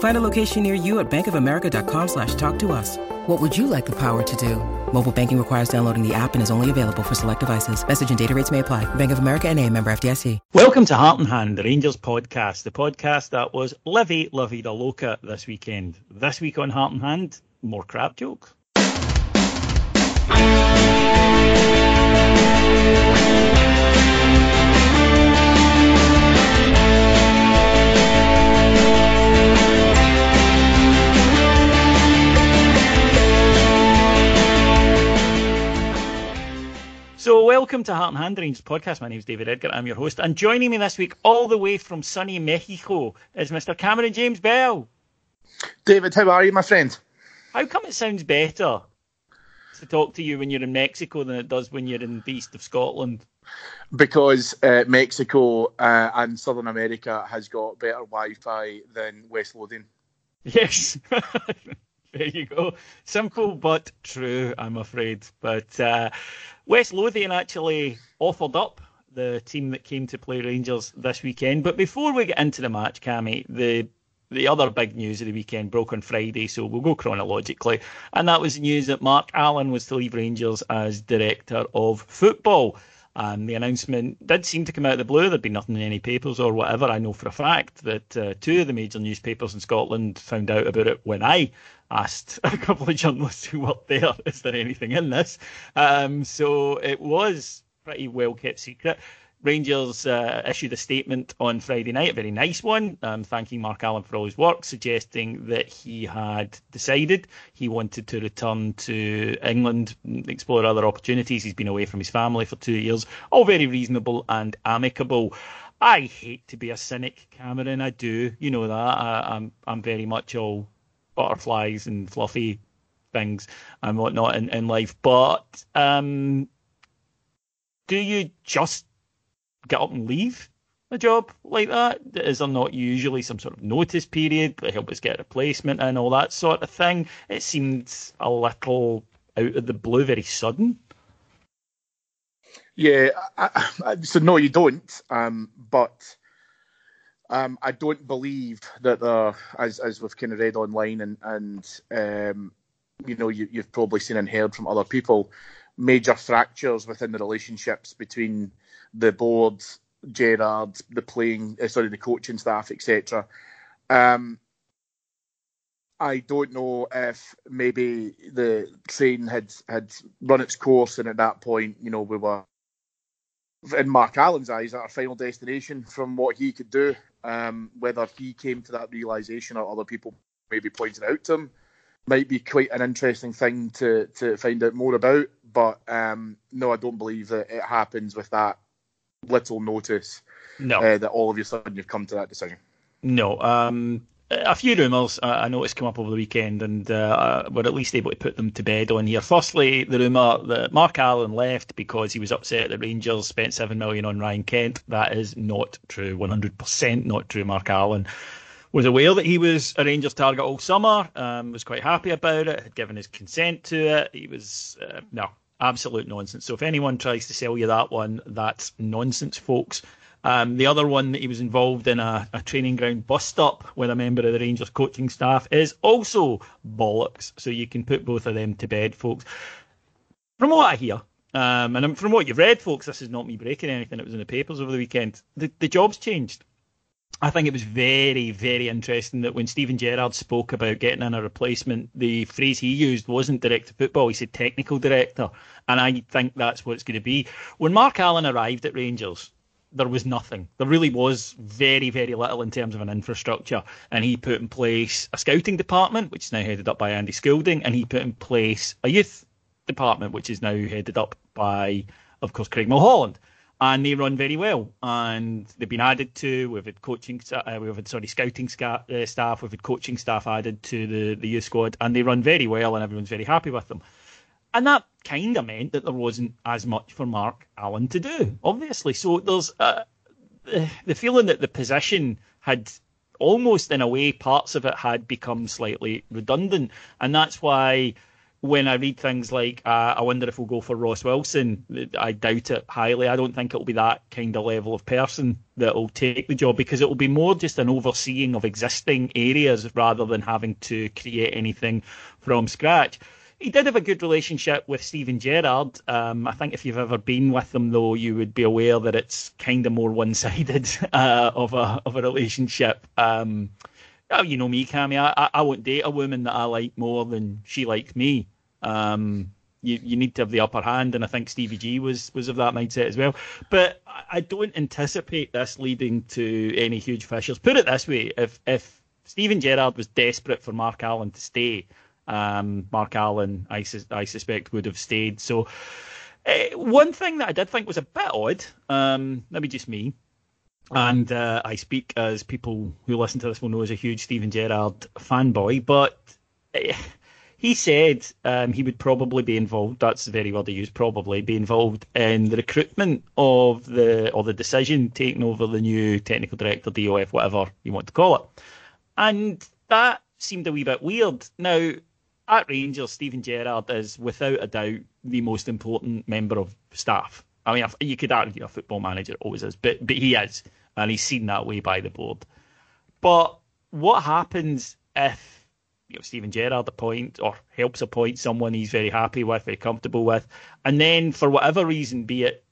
Find a location near you at bankofamerica.com slash talk to us. What would you like the power to do? Mobile banking requires downloading the app and is only available for select devices. Message and data rates may apply. Bank of America and a member FDIC. Welcome to Heart and Hand, the Rangers podcast, the podcast that was Livy La Vida Loca this weekend. This week on Heart and Hand, more crap jokes. Welcome to Heart and Hand Rangers podcast. My name is David Edgar. I'm your host. And joining me this week, all the way from sunny Mexico, is Mr. Cameron James Bell. David, how are you, my friend? How come it sounds better to talk to you when you're in Mexico than it does when you're in the east of Scotland? Because uh, Mexico uh, and Southern America has got better Wi-Fi than West Lothian. Yes. there you go. Simple but true, I'm afraid. But uh, West Lothian actually offered up the team that came to play Rangers this weekend. But before we get into the match, Cammy, the the other big news of the weekend broke on Friday, so we'll go chronologically. And that was news that Mark Allen was to leave Rangers as director of football. And the announcement did seem to come out of the blue. There'd been nothing in any papers or whatever. I know for a fact that uh, two of the major newspapers in Scotland found out about it when I asked a couple of journalists who worked there, is there anything in this? Um, so it was pretty well kept secret. Rangers uh, issued a statement on Friday night, a very nice one, um, thanking Mark Allen for all his work, suggesting that he had decided he wanted to return to England, and explore other opportunities. He's been away from his family for two years, all very reasonable and amicable. I hate to be a cynic, Cameron. I do, you know that. I, I'm I'm very much all butterflies and fluffy things and whatnot in, in life. But um, do you just get up and leave a job like that? Is there not usually some sort of notice period to help us get a replacement and all that sort of thing? It seemed a little out of the blue, very sudden. Yeah, I, I, so no, you don't. Um, but um, I don't believe that as as we've kind of read online and and um, you know you, you've probably seen and heard from other people major fractures within the relationships between the board, Gerrard, the playing, uh, sorry, the coaching staff, etc. Um, I don't know if maybe the train had had run its course, and at that point, you know, we were in Mark Allen's eyes at our final destination from what he could do. Um, whether he came to that realization or other people maybe pointed out to him might be quite an interesting thing to to find out more about. But um, no, I don't believe that it happens with that little notice. No, uh, that all of a sudden you've come to that decision. No, um, a few rumours I noticed come up over the weekend, and uh, we're at least able to put them to bed on here. Firstly, the rumour that Mark Allen left because he was upset that Rangers spent seven million on Ryan Kent. That is not true, 100% not true. Mark Allen was aware that he was a Rangers target all summer, um, was quite happy about it, had given his consent to it. He was uh, no absolute nonsense. So if anyone tries to sell you that one, that's nonsense, folks. Um, the other one that he was involved in a, a training ground bust up with a member of the Rangers coaching staff is also bollocks. So you can put both of them to bed, folks. From what I hear, um, and from what you've read, folks, this is not me breaking anything. It was in the papers over the weekend. The, the job's changed. I think it was very, very interesting that when Steven Gerrard spoke about getting in a replacement, the phrase he used wasn't director of football, he said technical director. And I think that's what it's going to be. When Mark Allen arrived at Rangers, there was nothing. There really was very, very little in terms of an infrastructure. And he put in place a scouting department, which is now headed up by Andy Scoulding, and he put in place a youth department, which is now headed up by, of course, Craig Mulholland. And they run very well, and they've been added to. We've had coaching, uh, we've had sorry, scouting sca- uh, staff, we've had coaching staff added to the the youth squad, and they run very well, and everyone's very happy with them. And that kind of meant that there wasn't as much for Mark Allen to do, obviously. So there's uh, the feeling that the position had almost, in a way, parts of it had become slightly redundant. And that's why when I read things like, uh, I wonder if we'll go for Ross Wilson, I doubt it highly. I don't think it'll be that kind of level of person that will take the job because it will be more just an overseeing of existing areas rather than having to create anything from scratch. He did have a good relationship with Steven Gerrard. Um, I think if you've ever been with them, though, you would be aware that it's kind of more one-sided uh, of a of a relationship. Um, oh, you know me, Cammy. I, I won't date a woman that I like more than she likes me. Um, you, you need to have the upper hand, and I think Stevie G was was of that mindset as well. But I don't anticipate this leading to any huge fissures. Put it this way: if if Steven Gerrard was desperate for Mark Allen to stay, um, Mark Allen, I, su- I suspect, would have stayed. So, uh, one thing that I did think was a bit odd, um, maybe just me, and uh, I speak as people who listen to this will know as a huge Steven Gerrard fanboy, but uh, he said um, he would probably be involved. That's the very word he used. Probably be involved in the recruitment of the or the decision taking over the new technical director, DOF, whatever you want to call it, and that seemed a wee bit weird. Now at Rangers, Steven Gerrard is without a doubt the most important member of staff. I mean, you could argue a football manager always is, but but he is, and he's seen that way by the board. But what happens if you know Steven Gerrard appoint or helps appoint someone he's very happy with, very comfortable with, and then for whatever reason, be it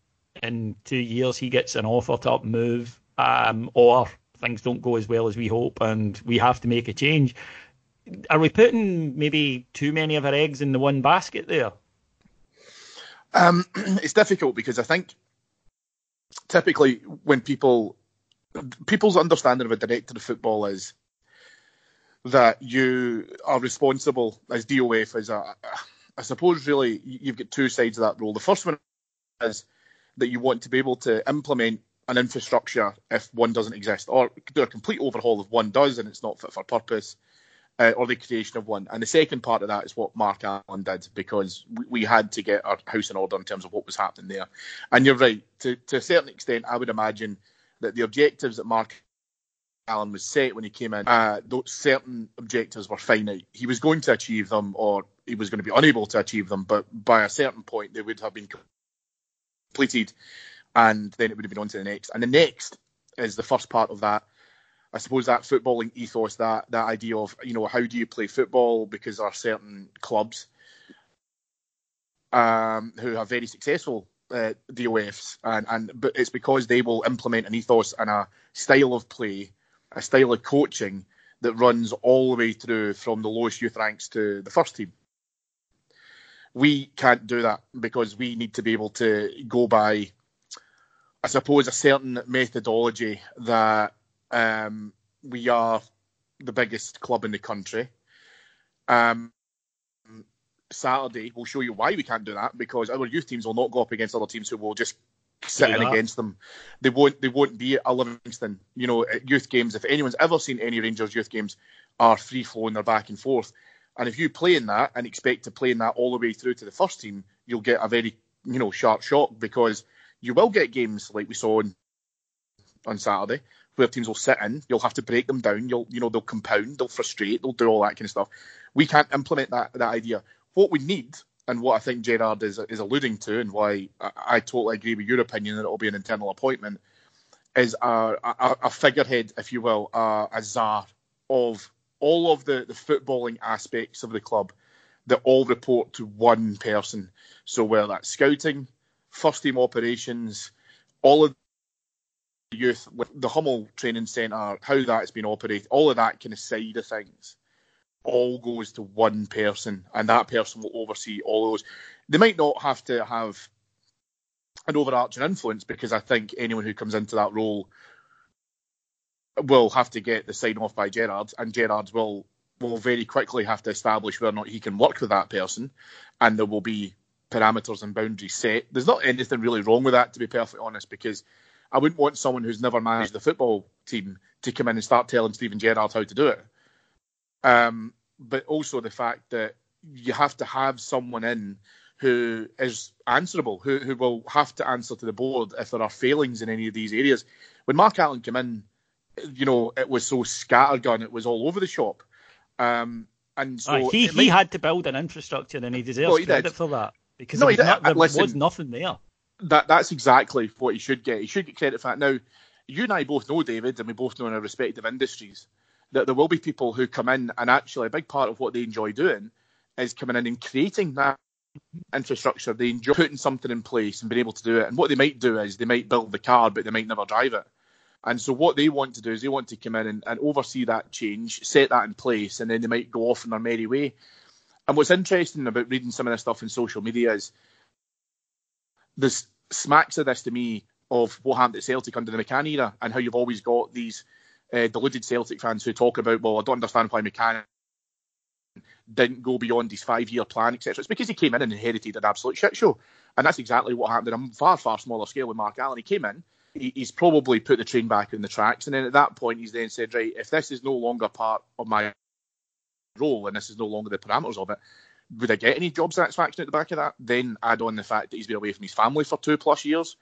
in two years he gets an offer to up move, um, or things don't go as well as we hope, and we have to make a change are we putting maybe too many of our eggs in the one basket there? Um, it's difficult because I think typically when people people's understanding of a director of football is that you are responsible as DOF as a I suppose really you've got two sides of that role. The first one is that you want to be able to implement an infrastructure if one doesn't exist, or do a complete overhaul if one does and it's not fit for purpose uh, or the creation of one. And the second part of that is what Mark Allen did because we, we, had to get our house in order in terms of what was happening there. And you're right, to, to a certain extent, I would imagine that the objectives that Mark Allen was set when he came in, uh, those certain objectives were finite. He was going to achieve them or he was going to be unable to achieve them, but by a certain point they would have been completed and then it would have been on to the next. And the next is the first part of that I suppose that footballing ethos, that that idea of you know how do you play football because there are certain clubs um, who are very successful uh, DOFs, and and but it's because they will implement an ethos and a style of play, a style of coaching that runs all the way through from the lowest youth ranks to the first team. We can't do that because we need to be able to go by, I suppose, a certain methodology that um, we are the biggest club in the country. Um, Saturday, we'll show you why we can't do that because our youth teams will not go up against other teams who will just sit in against them. They won't. They won't be a Livingston. You know, youth games. If anyone's ever seen any Rangers youth games, are free flowing. They're back and forth. And if you play in that and expect to play in that all the way through to the first team, you'll get a very you know sharp shock because you will get games like we saw on, on Saturday where teams will sit in. You'll have to break them down. You'll, you know, they'll compound, they'll frustrate, they'll do all that kind of stuff. We can't implement that that idea. What we need, and what I think Gerrard is is alluding to, and why I, I totally agree with your opinion that it'll be an internal appointment, is a, a, a figurehead, if you will, a, a czar of all of the, the footballing aspects of the club that all report to one person. So whether that's scouting, first team operations, all of the youth the Hummel Training Centre, how that's been operated, all of that kind of side of things, all goes to one person, and that person will oversee all those. They might not have to have an overarching influence because I think anyone who comes into that role will have to get the sign off by Gerrard, and Gerrard will will very quickly have to establish whether or not he can work with that person, and there will be parameters and boundaries set. There's not anything really wrong with that, to be perfectly honest, because I wouldn't want someone who's never managed the football team to come in and start telling Steven Gerrard how to do it. Um, but also the fact that you have to have someone in who is answerable, who, who will have to answer to the board if there are failings in any of these areas. When Mark Allen came in, you know, it was so scattergun, it was all over the shop. Um, and so he, he might... had to build an infrastructure and he deserves he credit did. for that because no, there, was, not, there Listen, was nothing there. That That's exactly what he should get. He should get credit for that. Now, you and I both know, David, and we both know in our respective industries, that there will be people who come in and actually a big part of what they enjoy doing is coming in and creating that infrastructure. They enjoy putting something in place and being able to do it. And what they might do is they might build the car, but they might never drive it. And so what they want to do is they want to come in and, and oversee that change, set that in place, and then they might go off in their merry way. And what's interesting about reading some of this stuff in social media is this smacks of this to me of what happened at Celtic under the McCann era and how you've always got these uh, deluded Celtic fans who talk about, well, I don't understand why McCann didn't go beyond his five-year plan, etc. It's because he came in and inherited an absolute shit show, and that's exactly what happened on a far, far smaller scale with Mark Allen. He came in, he, he's probably put the train back in the tracks, and then at that point, he's then said, right, if this is no longer part of my role and this is no longer the parameters of it, would I get any job satisfaction at the back of that? Then add on the fact that he's been away from his family for two plus years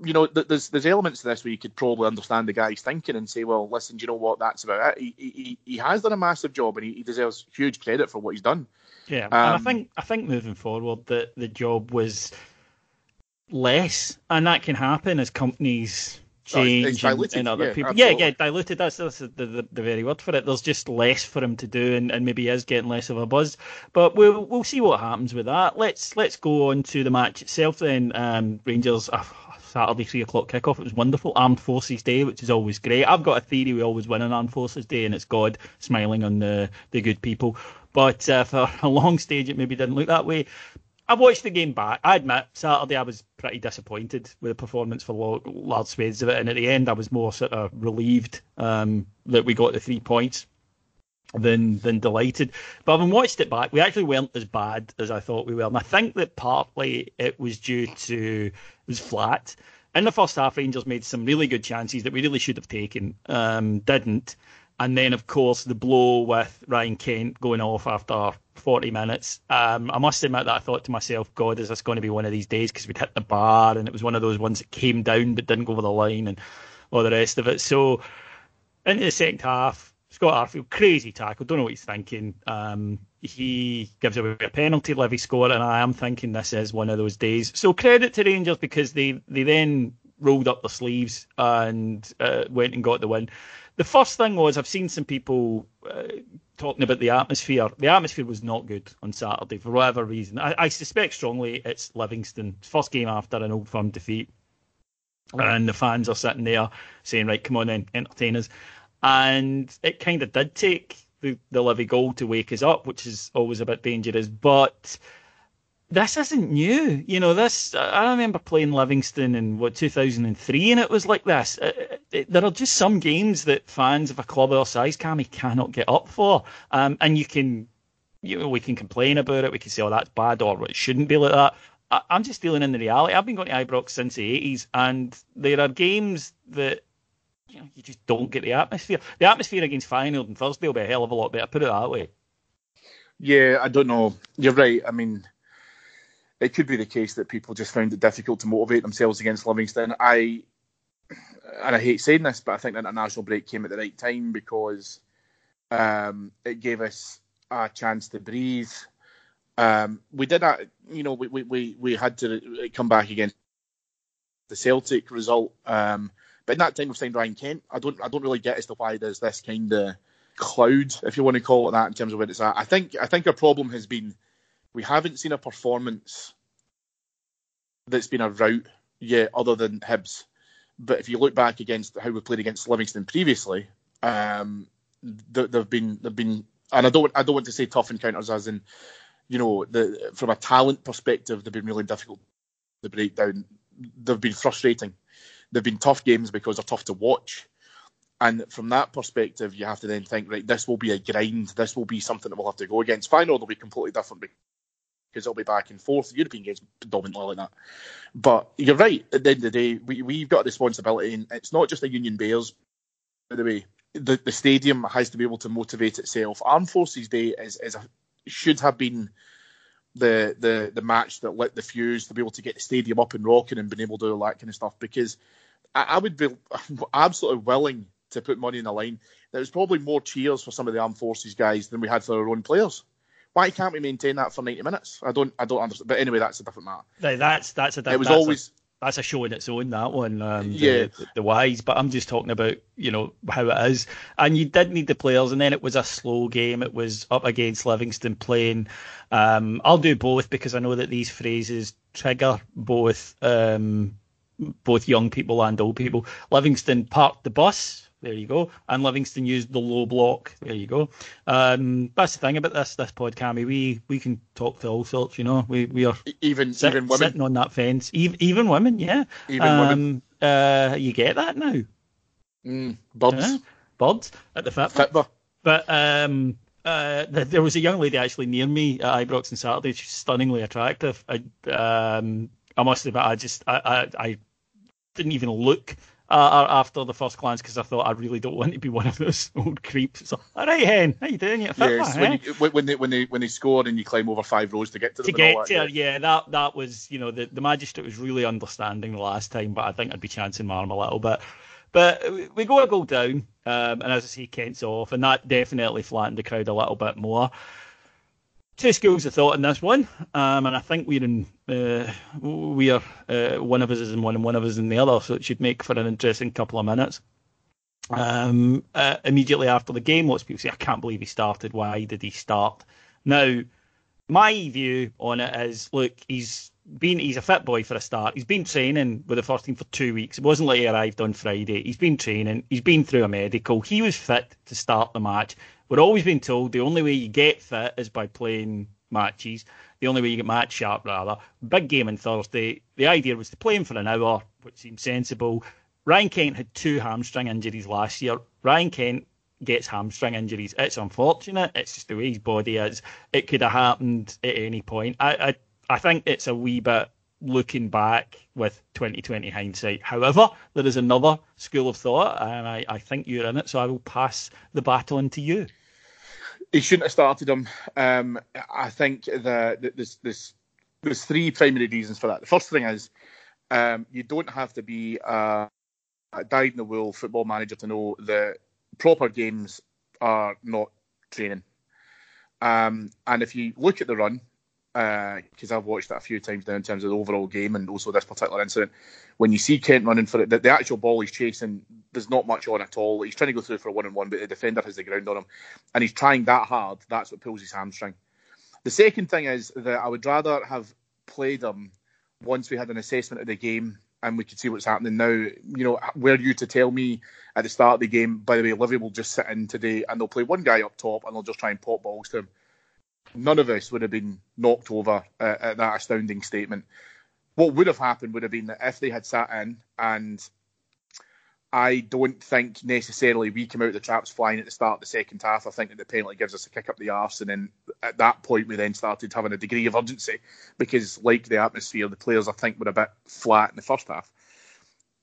you know, there's there's elements to this where you could probably understand the guy's thinking and say, well, listen, do you know what? That's about it. He he, he has done a massive job and he, he deserves huge credit for what he's done. Yeah, um, and I um, think I think moving forward that the job was less, and that can happen as companies change diluted, and, other yeah, people. Absolutely. Yeah, yeah, diluted. That's, that's the, the, the, very word for it. There's just less for him to do, and, and maybe he is getting less of a buzz. But we'll we'll see what happens with that. Let's let's go on to the match itself then. Um, Rangers. Uh, Saturday three o'clock kickoff. It was wonderful. Armed Forces Day, which is always great. I've got a theory we always win on Armed Forces Day, and it's God smiling on the the good people. But uh, for a long stage, it maybe didn't look that way. I watched the game back. I admit Saturday I was pretty disappointed with the performance for large swathes of it, and at the end I was more sort of relieved um, that we got the three points than than delighted. But having watched it back, we actually weren't as bad as I thought we were, and I think that partly it was due to it was flat. In the first half, Rangers made some really good chances that we really should have taken, um, didn't. And then, of course, the blow with Ryan Kent going off after 40 minutes. Um, I must admit that I thought to myself, God, is this going to be one of these days? Because we'd hit the bar and it was one of those ones that came down but didn't go over the line and all the rest of it. So, into the second half, Scott Arfield, crazy tackle. Don't know what he's thinking. Um, he gives away a penalty, Livy score, and I am thinking this is one of those days. So credit to Rangers because they they then rolled up their sleeves and uh, went and got the win. The first thing was I've seen some people uh, talking about the atmosphere. The atmosphere was not good on Saturday for whatever reason. I, I suspect strongly it's Livingston first game after an old firm defeat, and the fans are sitting there saying, "Right, come on then, entertain us." and it kind of did take the, the Livy goal to wake us up, which is always a bit dangerous. But this isn't new. You know, this I remember playing Livingston in what 2003, and it was like this. Uh, uh, there are just some games that fans of a club our size, Cammy, cannot get up for, um, and you can, you know, we can complain about it. We can say, "Oh, that's bad," or "It shouldn't be like that." I, I'm just dealing in the reality. I've been going to Ibrox since the 80s, and there are games that you know, you just don't get the atmosphere. The atmosphere against Feyenoord and Thursday will be a hell of a lot better. Put it that way. Yeah, I don't know. You're right. I mean, it could be the case that people just found it difficult to motivate themselves against Livingston. I and I hate saying this, but I think the international break came at the right time because um, it gave us a chance to breathe. Um, we did that, you know, we, we, we had to come back against the Celtic result. Um, but in that time we've signed Ryan Kent. I don't I don't really get as to why there's this kind of cloud, if you want to call it that, in terms of where it's at. I think I think our problem has been we haven't seen a performance that's been a rout yet, other than Hibs. But if you look back against how we played against Livingston previously, um, they've been they've been, and I don't I don't want to say tough encounters as in, you know, the from a talent perspective, they've been really difficult to break down they've been frustrating. They've been tough games because they're tough to watch. And from that perspective, you have to then think, right, this will be a grind. This will be something that we'll have to go against. Final they'll be completely different because it'll be back and forth. The European games predominantly like that. But you're right. At the end of the day, we, we've got a responsibility, and it's not just the Union Bears. By the way, the, the stadium has to be able to motivate itself. Armed Forces Day is, is a, should have been the, the the match that lit the fuse to be able to get the stadium up and rocking and being able to do all that kind of stuff. Because I, I would be absolutely willing to put money in the line. There was probably more cheers for some of the armed forces guys than we had for our own players. Why can't we maintain that for ninety minutes? I don't, I don't understand. But anyway, that's a different matter. That's that's a. different. It was that's always. A, that's a show in its own, that one. Um, Yeah. The, the wise, but I'm just talking about you know how it is. And you did need the players, and then it was a slow game. It was up against Livingston playing. Um, I'll do both because I know that these phrases trigger both um, both young people and old people. Livingston parked the bus. There you go. And Livingston used the low block. There you go. Um, that's the thing about this this podcast. We we can talk to all sorts. You know, we we are Even sit- even women, sitting on that fence. Even, even women, yeah. even um, women, Uh, you get that now. mm, birds, Yeah. Birds at the Fitbit. Fitba. But um, uh, there was a young lady actually near me at Ibrox on Saturday. She's stunningly attractive. I, um, I must admit, I just I, I, I didn't even look uh, after the first glance because I thought I really don't want to be one of those old creeps. So, all right, hen, how you doing? You Yes, eh? when, you, when they when they when they score and you climb over five rows to get to to get that, to her, yeah, that that was, you know, the, the magistrate was really understanding the last time, but I think I'd be chancing my arm a little bit. But we- we go a goal down, um, and as I say, Kent's off, and that definitely flattened the crowd a little bit more. Two schools of thought in this one, um, and I think we're in, uh, we are, uh, one of us is in one and one of us in the other, so it should make for an interesting couple of minutes. Um, uh, immediately after the game, lots of people say, I can't believe he started. Why did he start? Now, my view on it is look, he's been he's a fit boy for a start. He's been training with the first team for two weeks. It wasn't like he arrived on Friday. He's been training. He's been through a medical. He was fit to start the match. We're always being told the only way you get fit is by playing matches. The only way you get match sharp, rather. Big game on Thursday. The idea was to play him for an hour, which seemed sensible. Ryan Kent had two hamstring injuries last year. Ryan Kent gets hamstring injuries. It's unfortunate. It's just the way his body is. It could have happened at any point. I, I, I think it's a wee bit looking back with 2020 hindsight. However, there is another school of thought, and I, I think you're in it, so I will pass the baton to you. He shouldn't have started him. Um, I think that that there's, there's there's three primary reasons for that. The first thing is um, you don't have to be a, a dyed in the wool football manager to know that proper games are not training. Um, and if you look at the run, Uh, because I've watched that a few times now in terms of the overall game and also this particular incident, when you see Kent running for it, the, the actual ball he's chasing, there's not much on at all. He's trying to go through for a one on one, but the defender has the ground on him, and he's trying that hard. That's what pulls his hamstring. The second thing is that I would rather have played him once we had an assessment of the game and we could see what's happening now. You know, were you to tell me at the start of the game, by the way, Livy will just sit in today and they'll play one guy up top and they'll just try and pop balls to him. None of us would have been knocked over uh, at that astounding statement. What would have happened would have been that if they had sat in and I don't think necessarily we came out the traps flying at the start of the second half. I think that the penalty gives us a kick up the arse, and then at that point we then started having a degree of urgency because, like the atmosphere, the players I think were a bit flat in the first half.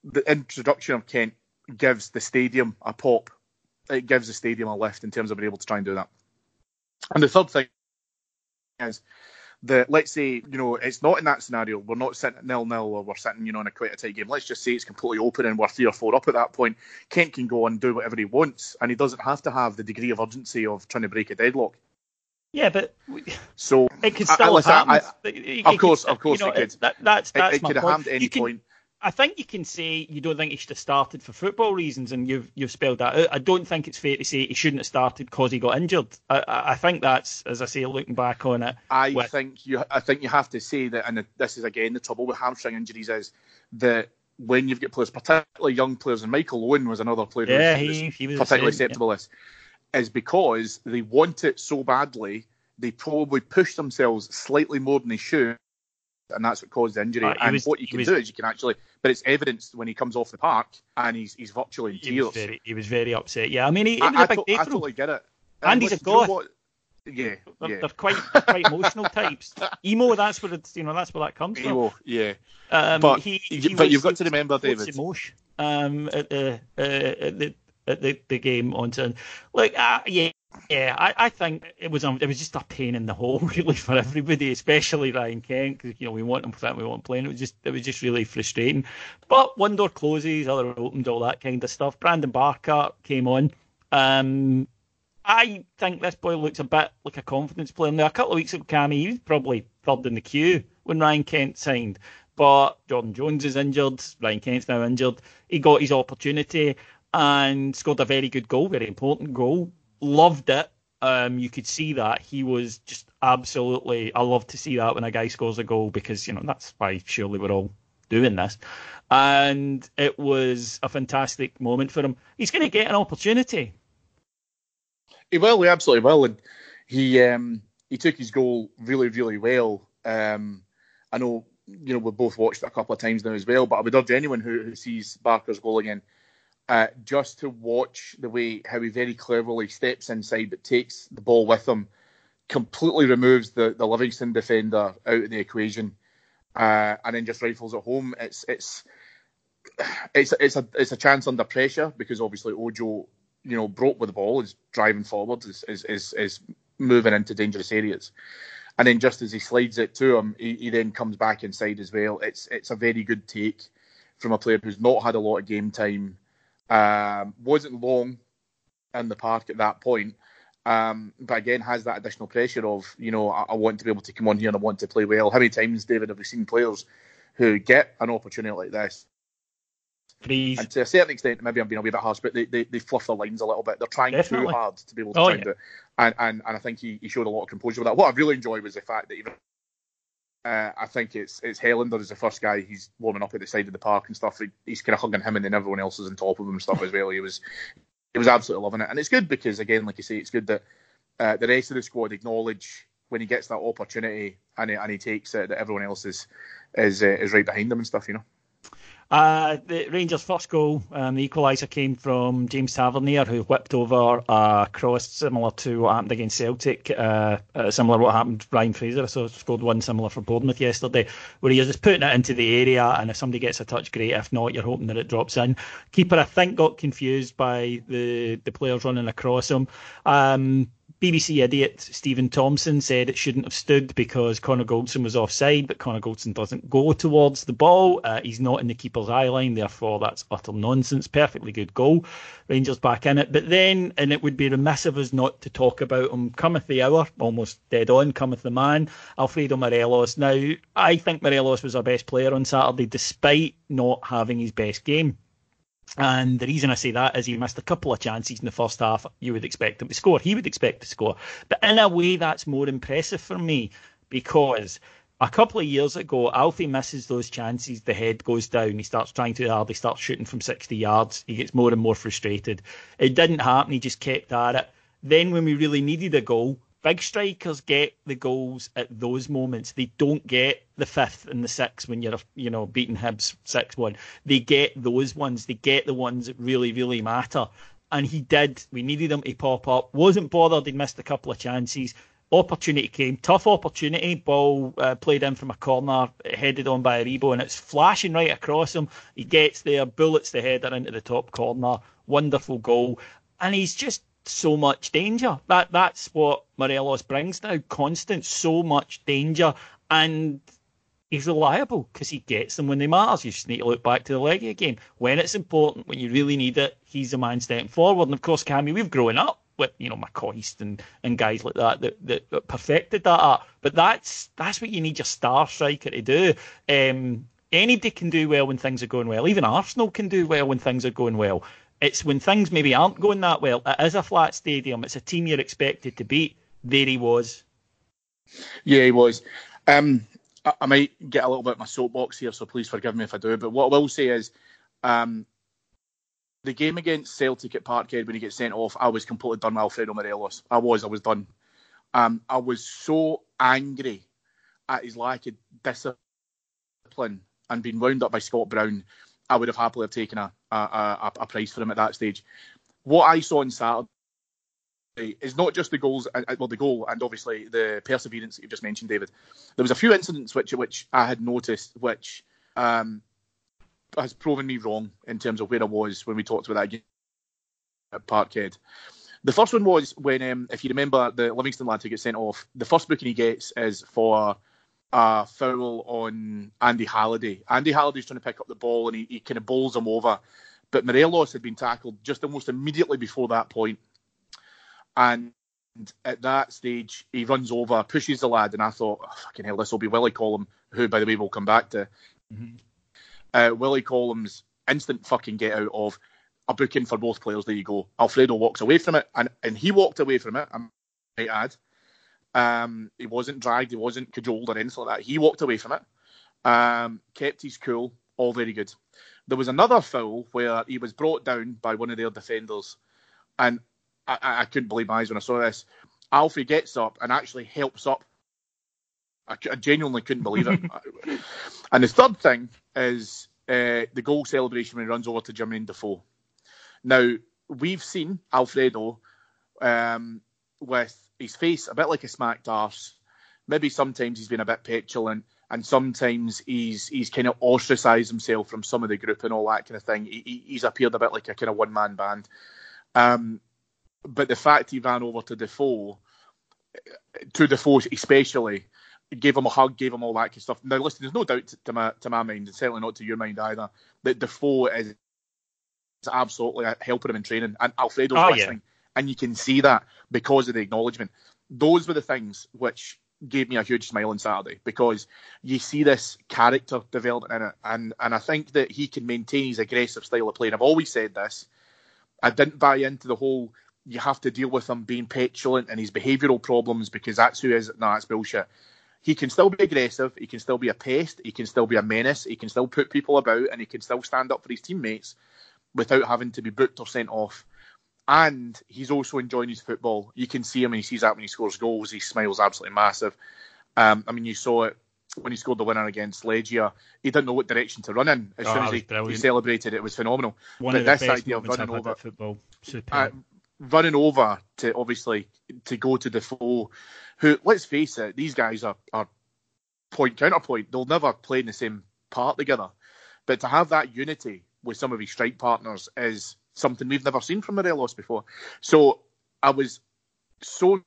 The introduction of Kent gives the stadium a pop. It gives the stadium a lift in terms of being able to try and do that. And the third thing is that let's say you know it's not in that scenario. We're not sitting nil nil or we're sitting you know in a quite a tight game. Let's just say it's completely open and we're three or four up at that point. Kent can go and do whatever he wants, and he doesn't have to have the degree of urgency of trying to break a deadlock. Yeah, but we- So it could I- still listen, happen. I- It- it of course, of course you know, it could. That, that's it, that's it my could have happened at any can- point. I think you can say you don't think he should have started for football reasons, and you've you've spelled that out. I don't think it's fair to say he shouldn't have started because he got injured. I, I think that's, as I say, looking back on it. I with- think you. I think you have to say that, and this is again the trouble with hamstring injuries is that when you've got players, particularly young players, and Michael Owen was another player who Yeah, was- he- he was particularly same, acceptable to this, is because they want it so badly, they probably push themselves slightly more than they should and that's what caused the injury. Uh, and was, what you can was, do is you can actually, but it's evidenced when he comes off the park and he's he's virtually in he tears. Was very, he was very upset. Yeah, I mean, he, he I, was a I, big to, I totally get it. And Um, he's a listen, do you know Yeah, They're, yeah. they're quite they're quite emotional types. Emo, that's where it's you know that's where that comes from. Emo, yeah. Um, But- he, but he you've got to remember, David. emotion, um, at the uh, at the at the, the game on Sunday. Like, uh, yeah, yeah, I, I think it was um, it was just a pain in the hole really for everybody, especially Ryan Kent, because you know we want him playing, we want playing. It was just it was just really frustrating. But one door closes, other opens, all that kind of stuff. Brandon Barker came on. Um, I think this boy looks a bit like a confidence player. Now, a couple of weeks ago, Cammy, he was probably third in the queue when Ryan Kent signed. But Jordan Jones is injured. Ryan Kent's now injured. He got his opportunity and scored a very good goal, very important goal. Loved it. Um, you could see that he was just absolutely. I love to see that when a guy scores a goal because you know that's why surely we're all doing this. And it was a fantastic moment for him. He's going to get an opportunity. He will, he absolutely will. And he um, he took his goal really, really well. Um, I know, you know, we've both watched it a couple of times now as well, but I would urge anyone who, who sees Barker's goal again uh, just to watch the way how he very cleverly steps inside but takes the ball with him, completely removes the, the Livingston defender out of the equation, uh, and then just rifles it home. It's it's it's it's a it's a chance under pressure because obviously Ojo, you know, broke with the ball, is driving forward, is is is, is moving into dangerous areas. And then just as he slides it to him, he, he then comes back inside as well. It's it's a very good take from a player who's not had a lot of game time, um, wasn't long in the park at that point, um, but again has that additional pressure of you know I, I want to be able to come on here and I want to play well. How many times, David, have we seen players who get an opportunity like this Freeze. and to a certain extent, maybe I'm being a wee bit harsh, but they, they, they fluff their lines a little bit. They're trying Definitely. too hard to be able to Oh, yeah. it. And, and, and I think he, he showed a lot of composure with that. What I really enjoyed was the fact that even uh, I think it's it's Helander is the first guy he's warming up at the side of the park and stuff. He, he's kind of hugging him, and then everyone else is on top of him and stuff as well. He was he was absolutely loving it, and it's good because again, like you say, it's good that uh, the rest of the squad acknowledge when he gets that opportunity and he, and he takes it that everyone else is is uh, is right behind him and stuff. You know. Uh, the Rangers' first goal, um, the equaliser came from James Tavernier, who whipped over a cross similar to what happened against Celtic, uh, uh, similar to what happened to Ryan Fraser. So scored one similar for Bournemouth yesterday, where he's just putting it into the area, and if somebody gets a touch, great. If not, you're hoping that it drops in. Keeper, I think, got confused by the the players running across him. Um, BBC idiot Steven Thompson said it shouldn't have stood because Connor Goldson was offside, but Connor Goldson doesn't go towards the ball. Uh, he's not in the keeper's eye line, therefore that's utter nonsense. Perfectly good goal. Rangers back in it. But then, and it would be remiss of us not to talk about him, cometh the hour, almost dead on, cometh the man, Alfredo Morelos. Now, I think Morelos was our best player on Saturday, despite not having his best game. And the reason I say that is he missed a couple of chances in the first half. You would expect him to score. He would expect to score. But in a way, that's more impressive for me because a couple of years ago, Alfie misses those chances. The head goes down. He starts trying too hard. He starts shooting from 60 yards. He gets more and more frustrated. It didn't happen. He just kept at it. Then, when we really needed a goal, big strikers get the goals at those moments. They don't get the fifth and the sixth when you're, you know, beating Hibs 6 1. They get those ones. They get the ones that really, really matter. And he did. We needed him to pop up. Wasn't bothered. He'd missed a couple of chances. Opportunity came. Tough opportunity. Ball uh, played in from a corner, headed on by Aribo, and it's flashing right across him. He gets there, bullets the header into the top corner. Wonderful goal. And he's just so much danger. That that's what Morelos brings now. Constant, so much danger, and he's reliable because he gets them when they matter. You just need to look back to the Legia game when it's important, when you really need it. He's the man stepping forward, and of course, Cammy, we've grown up with you know McCoist and, and guys like that that, that that perfected that art. But that's that's what you need your star striker to do. Um, anybody can do well when things are going well. Even Arsenal can do well when things are going well. It's when things maybe aren't going that well. It is a flat stadium. It's a team you're expected to beat. There he was. Yeah, he was. Um, I, I might get a little bit of my soapbox here, so please forgive me if I do. But what I will say is, um, the game against Celtic at Parkhead when he gets sent off, I was completely done with Alfredo Morelos. I was, I was done. Um, I was so angry at his lack of discipline and being wound up by Scott Brown, I would have happily have taken a, a, a, price for him at that stage. What I saw on Saturday is not just the goals, uh, well, the goal, and obviously the perseverance that you've just mentioned, David. There was a few incidents which which I had noticed, which um, has proven me wrong in terms of where I was when we talked about that game at Parkhead. The first one was when, um, if you remember, the Livingston lad who gets sent off. The first booking he gets is for a foul on Andy Halliday. Andy Halliday's trying to pick up the ball and he, he kind of bowls him over, but Morelos had been tackled just almost immediately before that point. And at that stage, he runs over, pushes the lad, and I thought, oh, fucking hell, this will be Willie Collum, who, by the way, we'll come back to. Mm-hmm. Uh, Willie Collum's instant fucking get out of a booking for both players. There you go. Alfredo walks away from it, and, and he walked away from it, I might add. Um, he wasn't dragged, he wasn't cajoled or anything like that. He walked away from it, um, kept his cool, all very good. There was another foul where he was brought down by one of their defenders, and I, I couldn't believe my eyes when I saw this. Alfie gets up and actually helps up. I, I genuinely couldn't believe it. and the third thing is uh, the goal celebration when he runs over to Jermaine Defoe. Now, we've seen Alfredo um, with his face a bit like a smacked arse. Maybe sometimes he's been a bit petulant, and sometimes he's he's kind of ostracised himself from some of the group and all that kind of thing. He, he's appeared a bit like a kind of one man band. Um, but the fact he ran over to Defoe, to Defoe especially, gave him a hug, gave him all that kind of stuff. Now, listen, there's no doubt to my to my mind, and certainly not to your mind either, that Defoe is absolutely helping him in training, and Alfredo's oh, listening, yeah. And you can see that because of the acknowledgement. Those were the things which gave me a huge smile on Saturday because you see this character development in it, and and I think that he can maintain his aggressive style of play. And I've always said this. I didn't buy into the whole you have to deal with him being petulant and his behavioural problems because that's who is. No, that's bullshit. He can still be aggressive. He can still be a pest. He can still be a menace. He can still put people about, and he can still stand up for his teammates without having to be booked or sent off. And he's also enjoying his football. You can see him, and he sees that when he scores goals. He smiles absolutely massive. Um, I mean, you saw it when he scored the winner against Legia. He didn't know what direction to run in. As oh, soon as he, he, celebrated, it was phenomenal. One but of the this idea of running over football, uh, running over to obviously to go to Defoe, who let's face it, these guys are, are point counterpoint. They'll never play in the same part together. But to have that unity with some of his strike partners is something we've never seen from Morelos before. So I was so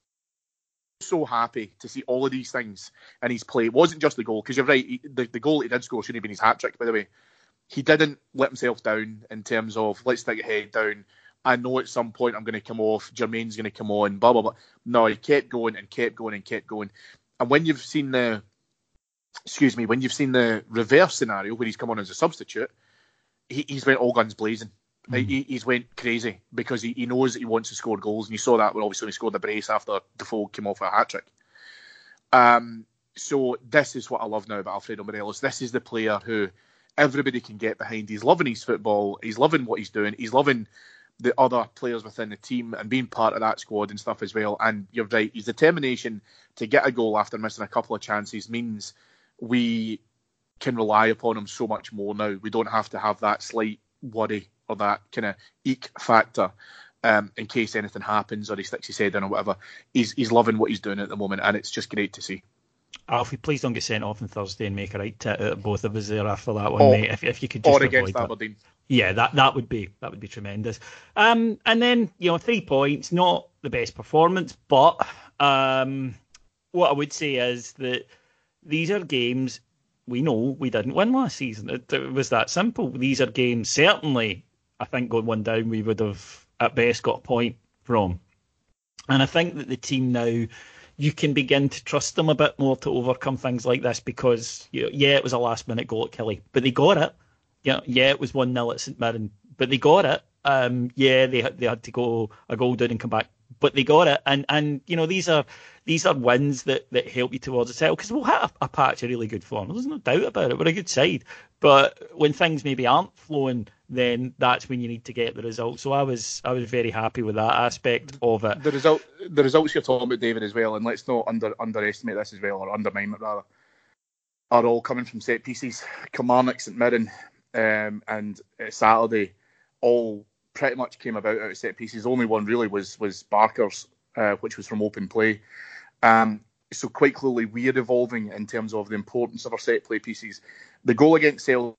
so happy to see all of these things in his play. It wasn't just the goal, because you're right, he, the, the goal he did score shouldn't have been his hat trick, by the way. He didn't let himself down in terms of let's stick your head down. I know at some point I'm going to come off, Jermaine's going to come on, blah blah blah. No, he kept going and kept going and kept going. And when you've seen the, excuse me, when you've seen the reverse scenario where he's come on as a substitute, he, he's went all guns blazing. Mm. He, he's went crazy because he, he knows that he wants to score goals, and you saw that when obviously he scored the brace after Defoe came off a hat trick. Um, so this is what I love now about Alfredo Morelos. This is the player who everybody can get behind. He's loving his football. He's loving what he's doing. He's loving the other players within the team and being part of that squad and stuff as well. And you're right, his determination to get a goal after missing a couple of chances means we can rely upon him so much more now. We don't have to have that slight worry that kind of eek factor um, in case anything happens or he sticks his head in or whatever. He's he's loving what he's doing at the moment, and it's just great to see. Alfie, please don't get sent off on Thursday and make a right tit out of both of us there after that one, or, mate. If, if you could just or against Aberdeen. Yeah, that that would be that would be tremendous. Um, and then you know, three points, not the best performance, but um, what I would say is that these are games we know we didn't win last season. It, it, was that simple. These are games, certainly, I think going one down, we would have at best got a point from. And I think that the team now, you can begin to trust them a bit more to overcome things like this because, you know, yeah, it was a last minute goal at Killie, but they got it. Yeah, yeah, it was 1 0 at St Mirren, but they got it. Um, yeah, they they had to go a goal down and come back but they got it. And and you know these are these are wins that, that help you towards a title because we'll have a, a, patch of really good form. There's no doubt about it. We're a good side, but when things maybe aren't flowing, then that's when you need to get the result. So I was I was very happy with that aspect of it. The result the results you're talking about, David, as well, and let's not under underestimate this as well or undermine it rather. are all coming from set pieces. Kilmarnock, St Mirren, um, and uh, Saturday all pretty much came about out of set pieces. Only one really was was Barker's, uh, which was from open play. Um, so quite clearly we're evolving in terms of the importance of our set play pieces. The goal against Celtic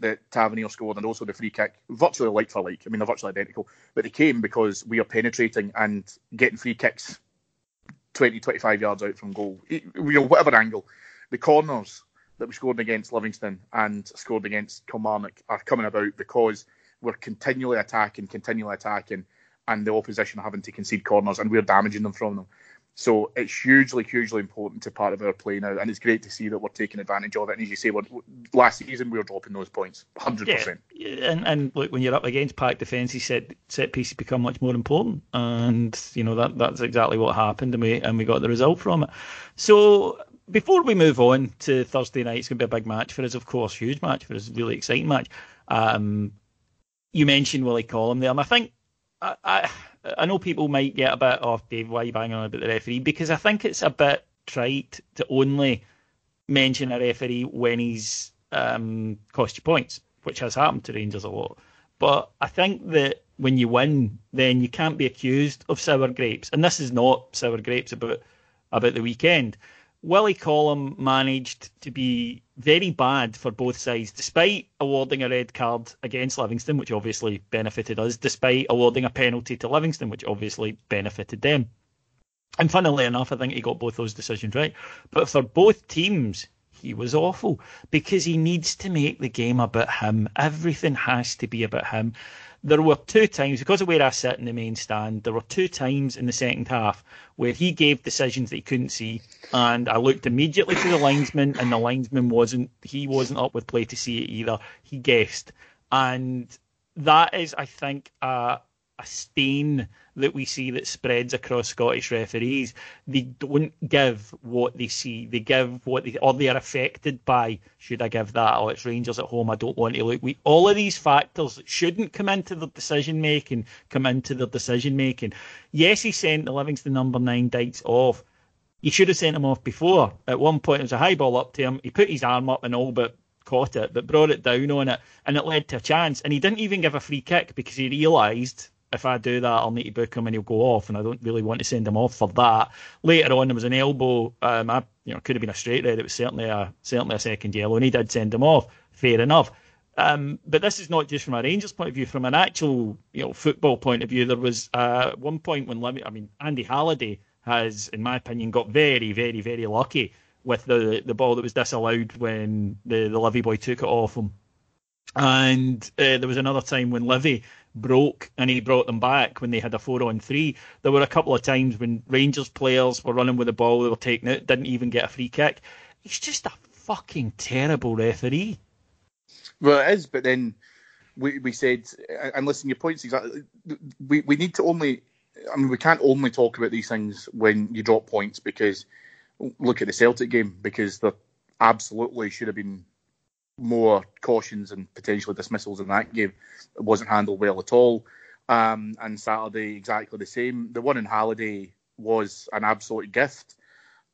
that Tavernier scored and also the free kick, virtually like for like. I mean, they're virtually identical, but they came because we are penetrating and getting free kicks 20, 25 yards out from goal, you know, whatever angle. The corners that we scored against Livingston and scored against Kilmarnock are coming about because we're continually attacking, continually attacking, and the opposition are having to concede corners, and we're damaging them from them. So it's hugely, hugely important to part of our play now, and it's great to see that we're taking advantage of it. And as you say, last season we were dropping those points, hundred yeah, percent. And and look, when you're up against packed defences, set set pieces become much more important, and you know that that's exactly what happened, and we and we got the result from it. So before we move on to Thursday night, it's going to be a big match for us, of course, huge match for us, really exciting match. Um, you mentioned Willie Collum there, and I think I, I, I know people might get a bit off, Dave, why are you banging on about the referee? Because I think it's a bit trite to only mention a referee when he's um, cost you points, which has happened to Rangers a lot. But I think that when you win, then you can't be accused of sour grapes. And this is not sour grapes about about the weekend. Willie Collum managed to be very bad for both sides, despite awarding a red card against Livingston, which obviously benefited us, despite awarding a penalty to Livingston, which obviously benefited them. And funnily enough, I think he got both those decisions right. But for both teams, he was awful because he needs to make the game about him. Everything has to be about him there were two times, because of where I sit in the main stand, there were two times in the second half where he gave decisions that he couldn't see. And I looked immediately to the linesman, and the linesman wasn't, he wasn't up with play to see it either. He guessed. And that is, I think, a, a stain that we see that spreads across Scottish referees. They don't give what they see. They give what they or they are affected by. Should I give that? Oh, it's Rangers at home. I don't want to look. We all of these factors that shouldn't come into the decision making. Come into the decision making. Yes, he sent the Livingston number nine Dykes off. He should have sent him off before. At one point, it was a high ball up to him. He put his arm up and all, but caught it, but brought it down on it, and it led to a chance. And he didn't even give a free kick because he realised if I do that, I'll need to book him and he'll go off, and I don't really want to send him off for that. Later on, there was an elbow. Um, I, you know, could have been a straight red. It was certainly a certainly a second yellow, and he did send him off. Fair enough. Um, but this is not just from a Rangers point of view. From an actual, you know, football point of view, there was uh, one point when I mean, Andy Halliday has, in my opinion, got very, very, very lucky with the the ball that was disallowed when the the Livy boy took it off him. And uh, there was another time when Livy broke and he brought them back when they had a four on three. There were a couple of times when Rangers players were running with the ball, they were taking it, didn't even get a free kick. He's just a fucking terrible referee. Well, it is, but then we, we said, and listen, your point's exactly. We, we need to only, I mean, we can't only talk about these things when you drop points because look at the Celtic game because there absolutely should have been more cautions and potentially dismissals in that game. It wasn't handled well at all. Um, and Saturday, exactly the same. The one in Halliday was an absolute gift,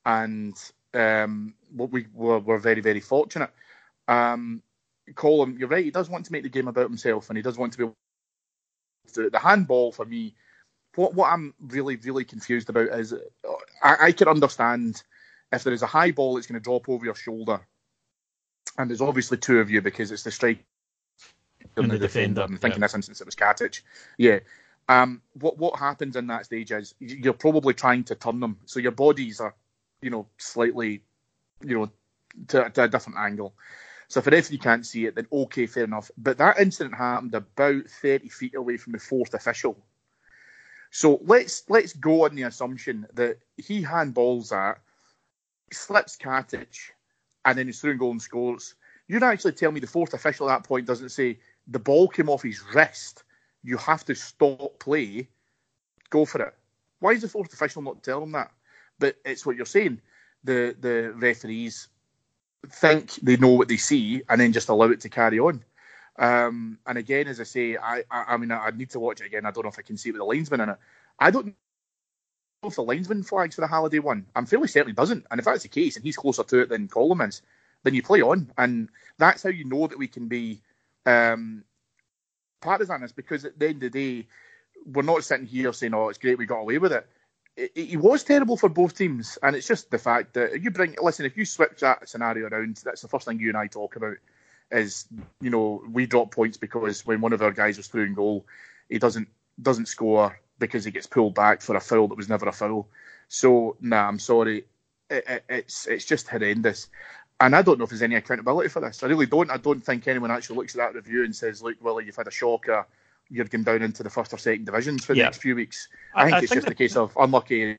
and um, we were, were, very, very fortunate. Um, Collum, you're right. He does want to make the game about himself, and he does want to be. The, the handball for me, what what I'm really, really confused about is I, I can understand if there is a high ball that's going to drop over your shoulder and there's obviously two of you because it's the striker and, the, the defender. defender. I think yeah. in this instance it was Katic. Yeah. Um, what what happens in that stage is you're probably trying to turn them, so your bodies are, you know, slightly, you know, to, to a different angle. So if a referee can't see it, then okay, fair enough. But that incident happened about 30 feet away from the fourth official. So let's let's go on the assumption that he handballs that, slips Katic, and then he's through and goal and scores. You'd actually tell me the fourth official at that point doesn't say the ball came off his wrist. You have to stop play. Go for it. Why is the fourth official not telling that? But it's what you're saying. The the referees think they know what they see and then just allow it to carry on. Um, and again, as I say, I, I, I mean, I, I need to watch it again. I don't know if I can see it with the linesman in it. I don't if the linesman flags for the Halliday one. I'm fairly certain he doesn't. And if that's the case, and he's closer to it than Collum is, then you play on. And that's how you know that we can be um, partisans because at the end of the day, we're not sitting here saying, oh, it's great we got away with it. It, it, it was terrible for both teams. And it's just the fact that you bring, listen, if you switch that scenario around, that's the first thing you and I talk about is, you know, we drop points because when one of our guys was through in goal, he doesn't doesn't score because he gets pulled back for a foul that was never a foul. So, nah, I'm sorry. It, it's it's just horrendous. And I don't know if there's any accountability for this. I really don't. I don't think anyone actually looks at that review and says, "Look, Willie, you've had a shocker. You're going down into the first or second divisions for the yeah. next few weeks." I, I think I it's think just a case of unlucky.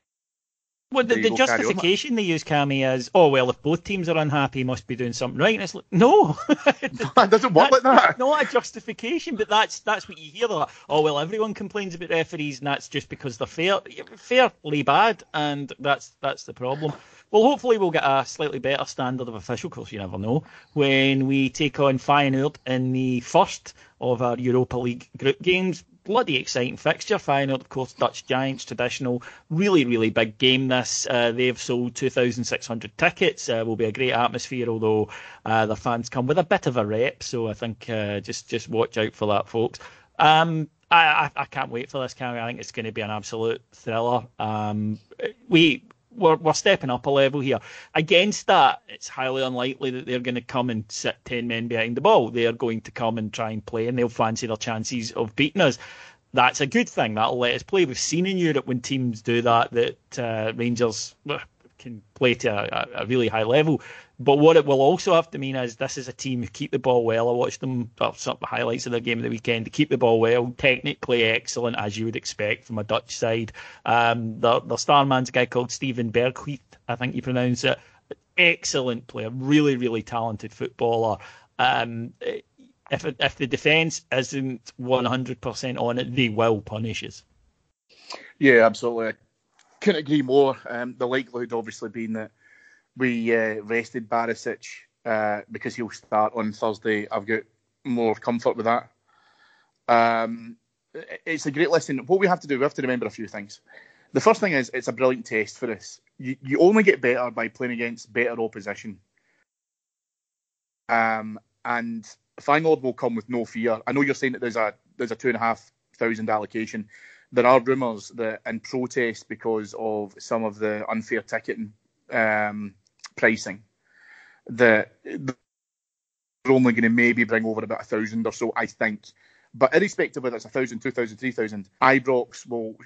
Well, the, the justification they use, Cammy, is, oh well, if both teams are unhappy, must be doing something right. And it's like, no, it doesn't work like that. Not a justification, but that's that's what you hear. Like, oh well, everyone complains about referees, and that's just because they're fair, fairly bad, and that's that's the problem. Well, hopefully we'll get a slightly better standard of official, of course you never know, when we take on Feyenoord in the first of our Europa League group games. Bloody exciting fixture. Feyenoord, of course, Dutch Giants, traditional, really, really big game this. Uh, they've sold 2,600 tickets. Uh, will be a great atmosphere, although uh, their fans come with a bit of a rep, so I think uh, just just watch out for that, folks. Um, I, I, I, can't wait for this, Cammy. I think it's going to be an absolute thriller. Um, we we're, we're stepping up a level here. Against that, it's highly unlikely that they're going to come and sit 10 men behind the ball. They're going to come and try and play, and they'll fancy their chances of beating us. That's a good thing. That'll let us play. We've seen in Europe when teams do that, that uh, Rangers can play to a, a, really high level. But what it will also have to mean is this is a team who keep the ball well. I watched them, well, some the highlights of their game of the weekend. They keep the ball well, technically excellent, as you would expect from a Dutch side. Um, the, the star man's a guy called Steven Berghuis, I think you pronounce it. Excellent player, really, really talented footballer. Um, if, if the defence isn't 100% on it, they will punish us. Yeah, absolutely couldn't agree more. Um, the likelihood, obviously, being that we uh, rested Barisic uh, because he'll start on Thursday. I've got more comfort with that. Um, it's a great lesson. What we have to do, we have to remember a few things. The first thing is it's a brilliant test for us. You, you only get better by playing against better opposition. Um, and Feyenoord will come with no fear. I know you're saying that there's a there's a two and a half thousand allocation there are rumours that in protest because of some of the unfair ticketing um, pricing that they're only going to maybe bring over about a thousand or so, I think. But irrespective of whether it's a thousand, two thousand, three thousand, Ibrox will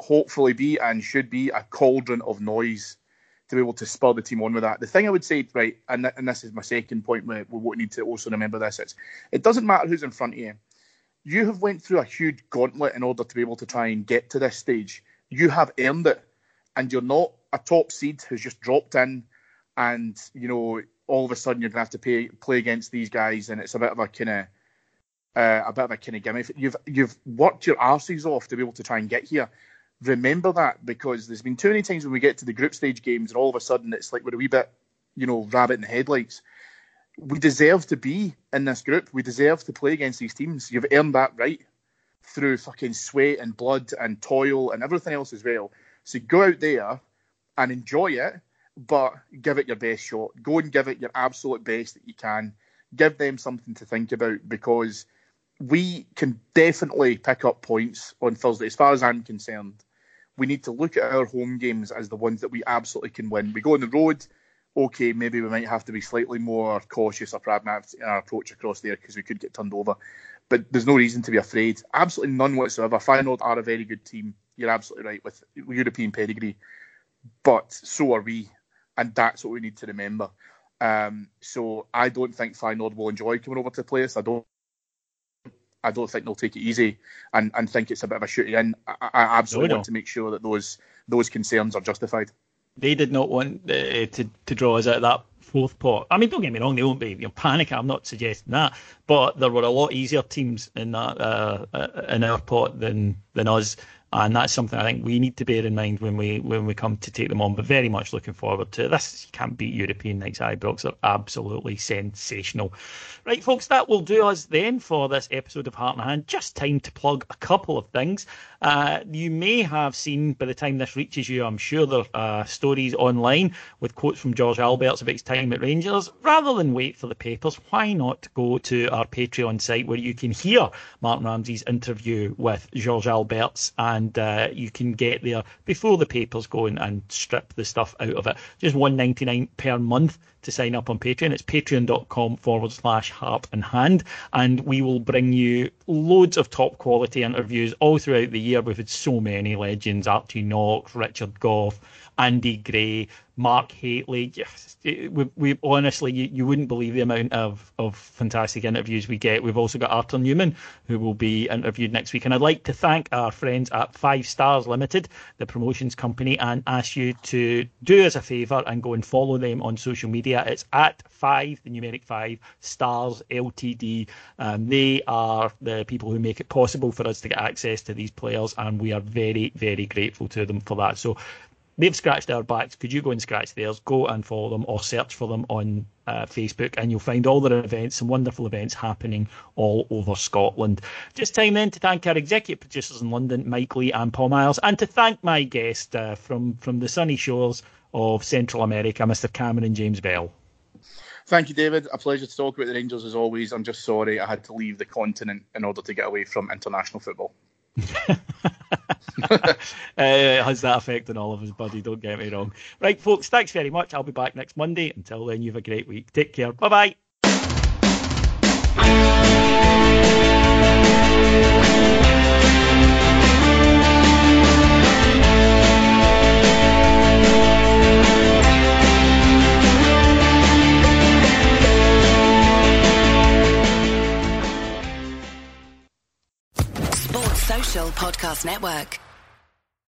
hopefully be and should be a cauldron of noise to be able to spur the team on with that. The thing I would say, right, and, and this is my second point, we, we need to also remember this: it's it doesn't matter who's in front of you you have went through a huge gauntlet in order to be able to try and get to this stage. You have earned it, and you're not a top seed who's just dropped in, and you know all of a sudden you're gonna have to pay, play against these guys, and it's a bit of a kind of uh, a bit of a kind of gimme. You've you've worked your arses off to be able to try and get here. Remember that because there's been too many times when we get to the group stage games, and all of a sudden it's like we're a wee bit, you know, rabbit in the headlights we deserve to be in this group. We deserve to play against these teams. You've earned that right through fucking sweat and blood and toil and everything else as well. So go out there and enjoy it, but give it your best shot. Go and give it your absolute best that you can. Give them something to think about because we can definitely pick up points on Thursday. As far as I'm concerned, we need to look at our home games as the ones that we absolutely can win. We go on the road okay, maybe we might have to be slightly more cautious or pragmatic in our approach across there because we could get turned over. But there's no reason to be afraid. Absolutely none whatsoever. Feyenoord are a very good team. You're absolutely right with European pedigree, but so are we, and that's what we need to remember. Um, so I don't think Feyenoord will enjoy coming over to play us. I don't. I don't think they'll take it easy and, and think it's a bit of a shooting in. I, I absolutely no, no. want to make sure that those those concerns are justified they did not want uh, to to draw us out of that fourth pot. I mean, don't get me wrong, they won't be you know, panic. I'm not suggesting that, but there were a lot easier teams in that uh, uh in our pot than than us. And that's something I think we need to bear in mind when we when we come to take them on. But very much looking forward to this. You can't beat European nights. Ibrox are absolutely sensational. Right, folks, that will do us then for this episode of Heart and Hand. Just time to plug a couple of things. Uh, you may have seen by the time this reaches you, I'm sure there are uh, stories online with quotes from George Albertz about his time at Rangers. Rather than wait for the papers, why not go to our Patreon site where you can hear Martin Ramsey's interview with George Albertz and uh, you can get there before the papers go and, and strip the stuff out of it. Just one ninety nine per month to sign up on Patreon. It's patreon.com forward slash heart and hand. And we will bring you loads of top quality interviews all throughout the year. We've had so many legends Archie Knox, Richard Gough, Andy Gray, Mark Hateley. Yes, we, we honestly, you, you wouldn't believe the amount of, of fantastic interviews we get. We've also got Arthur Numan, who will be interviewed next week. And I'd like to thank our friends at Five Stars Limited, the promotions company, and ask you to do us a favour and go and follow them on social media. It's at five, the numeric five, stars LTD. Um, they are the people who make it possible for us to get access to these players, and we are very, very grateful to them for that. So they've scratched our backs. Could you go and scratch theirs? Go and follow them or search for them on uh, Facebook, and you'll find all their events, some wonderful events happening all over Scotland. Just time then to thank our executive producers in London, Mike Lee and Paul Miles, and to thank my guest uh, from from the sunny shores of Central America, Mr. Cameron and James Bell. Thank you, David. A pleasure to talk about the Rangers as always. I'm just sorry I had to leave the continent in order to get away from international football. uh, has that effect on all of us, buddy? Don't get me wrong. Right, folks, thanks very much. I'll be back next Monday. Until then, you have a great week. Take care. Bye bye. Podcast Network.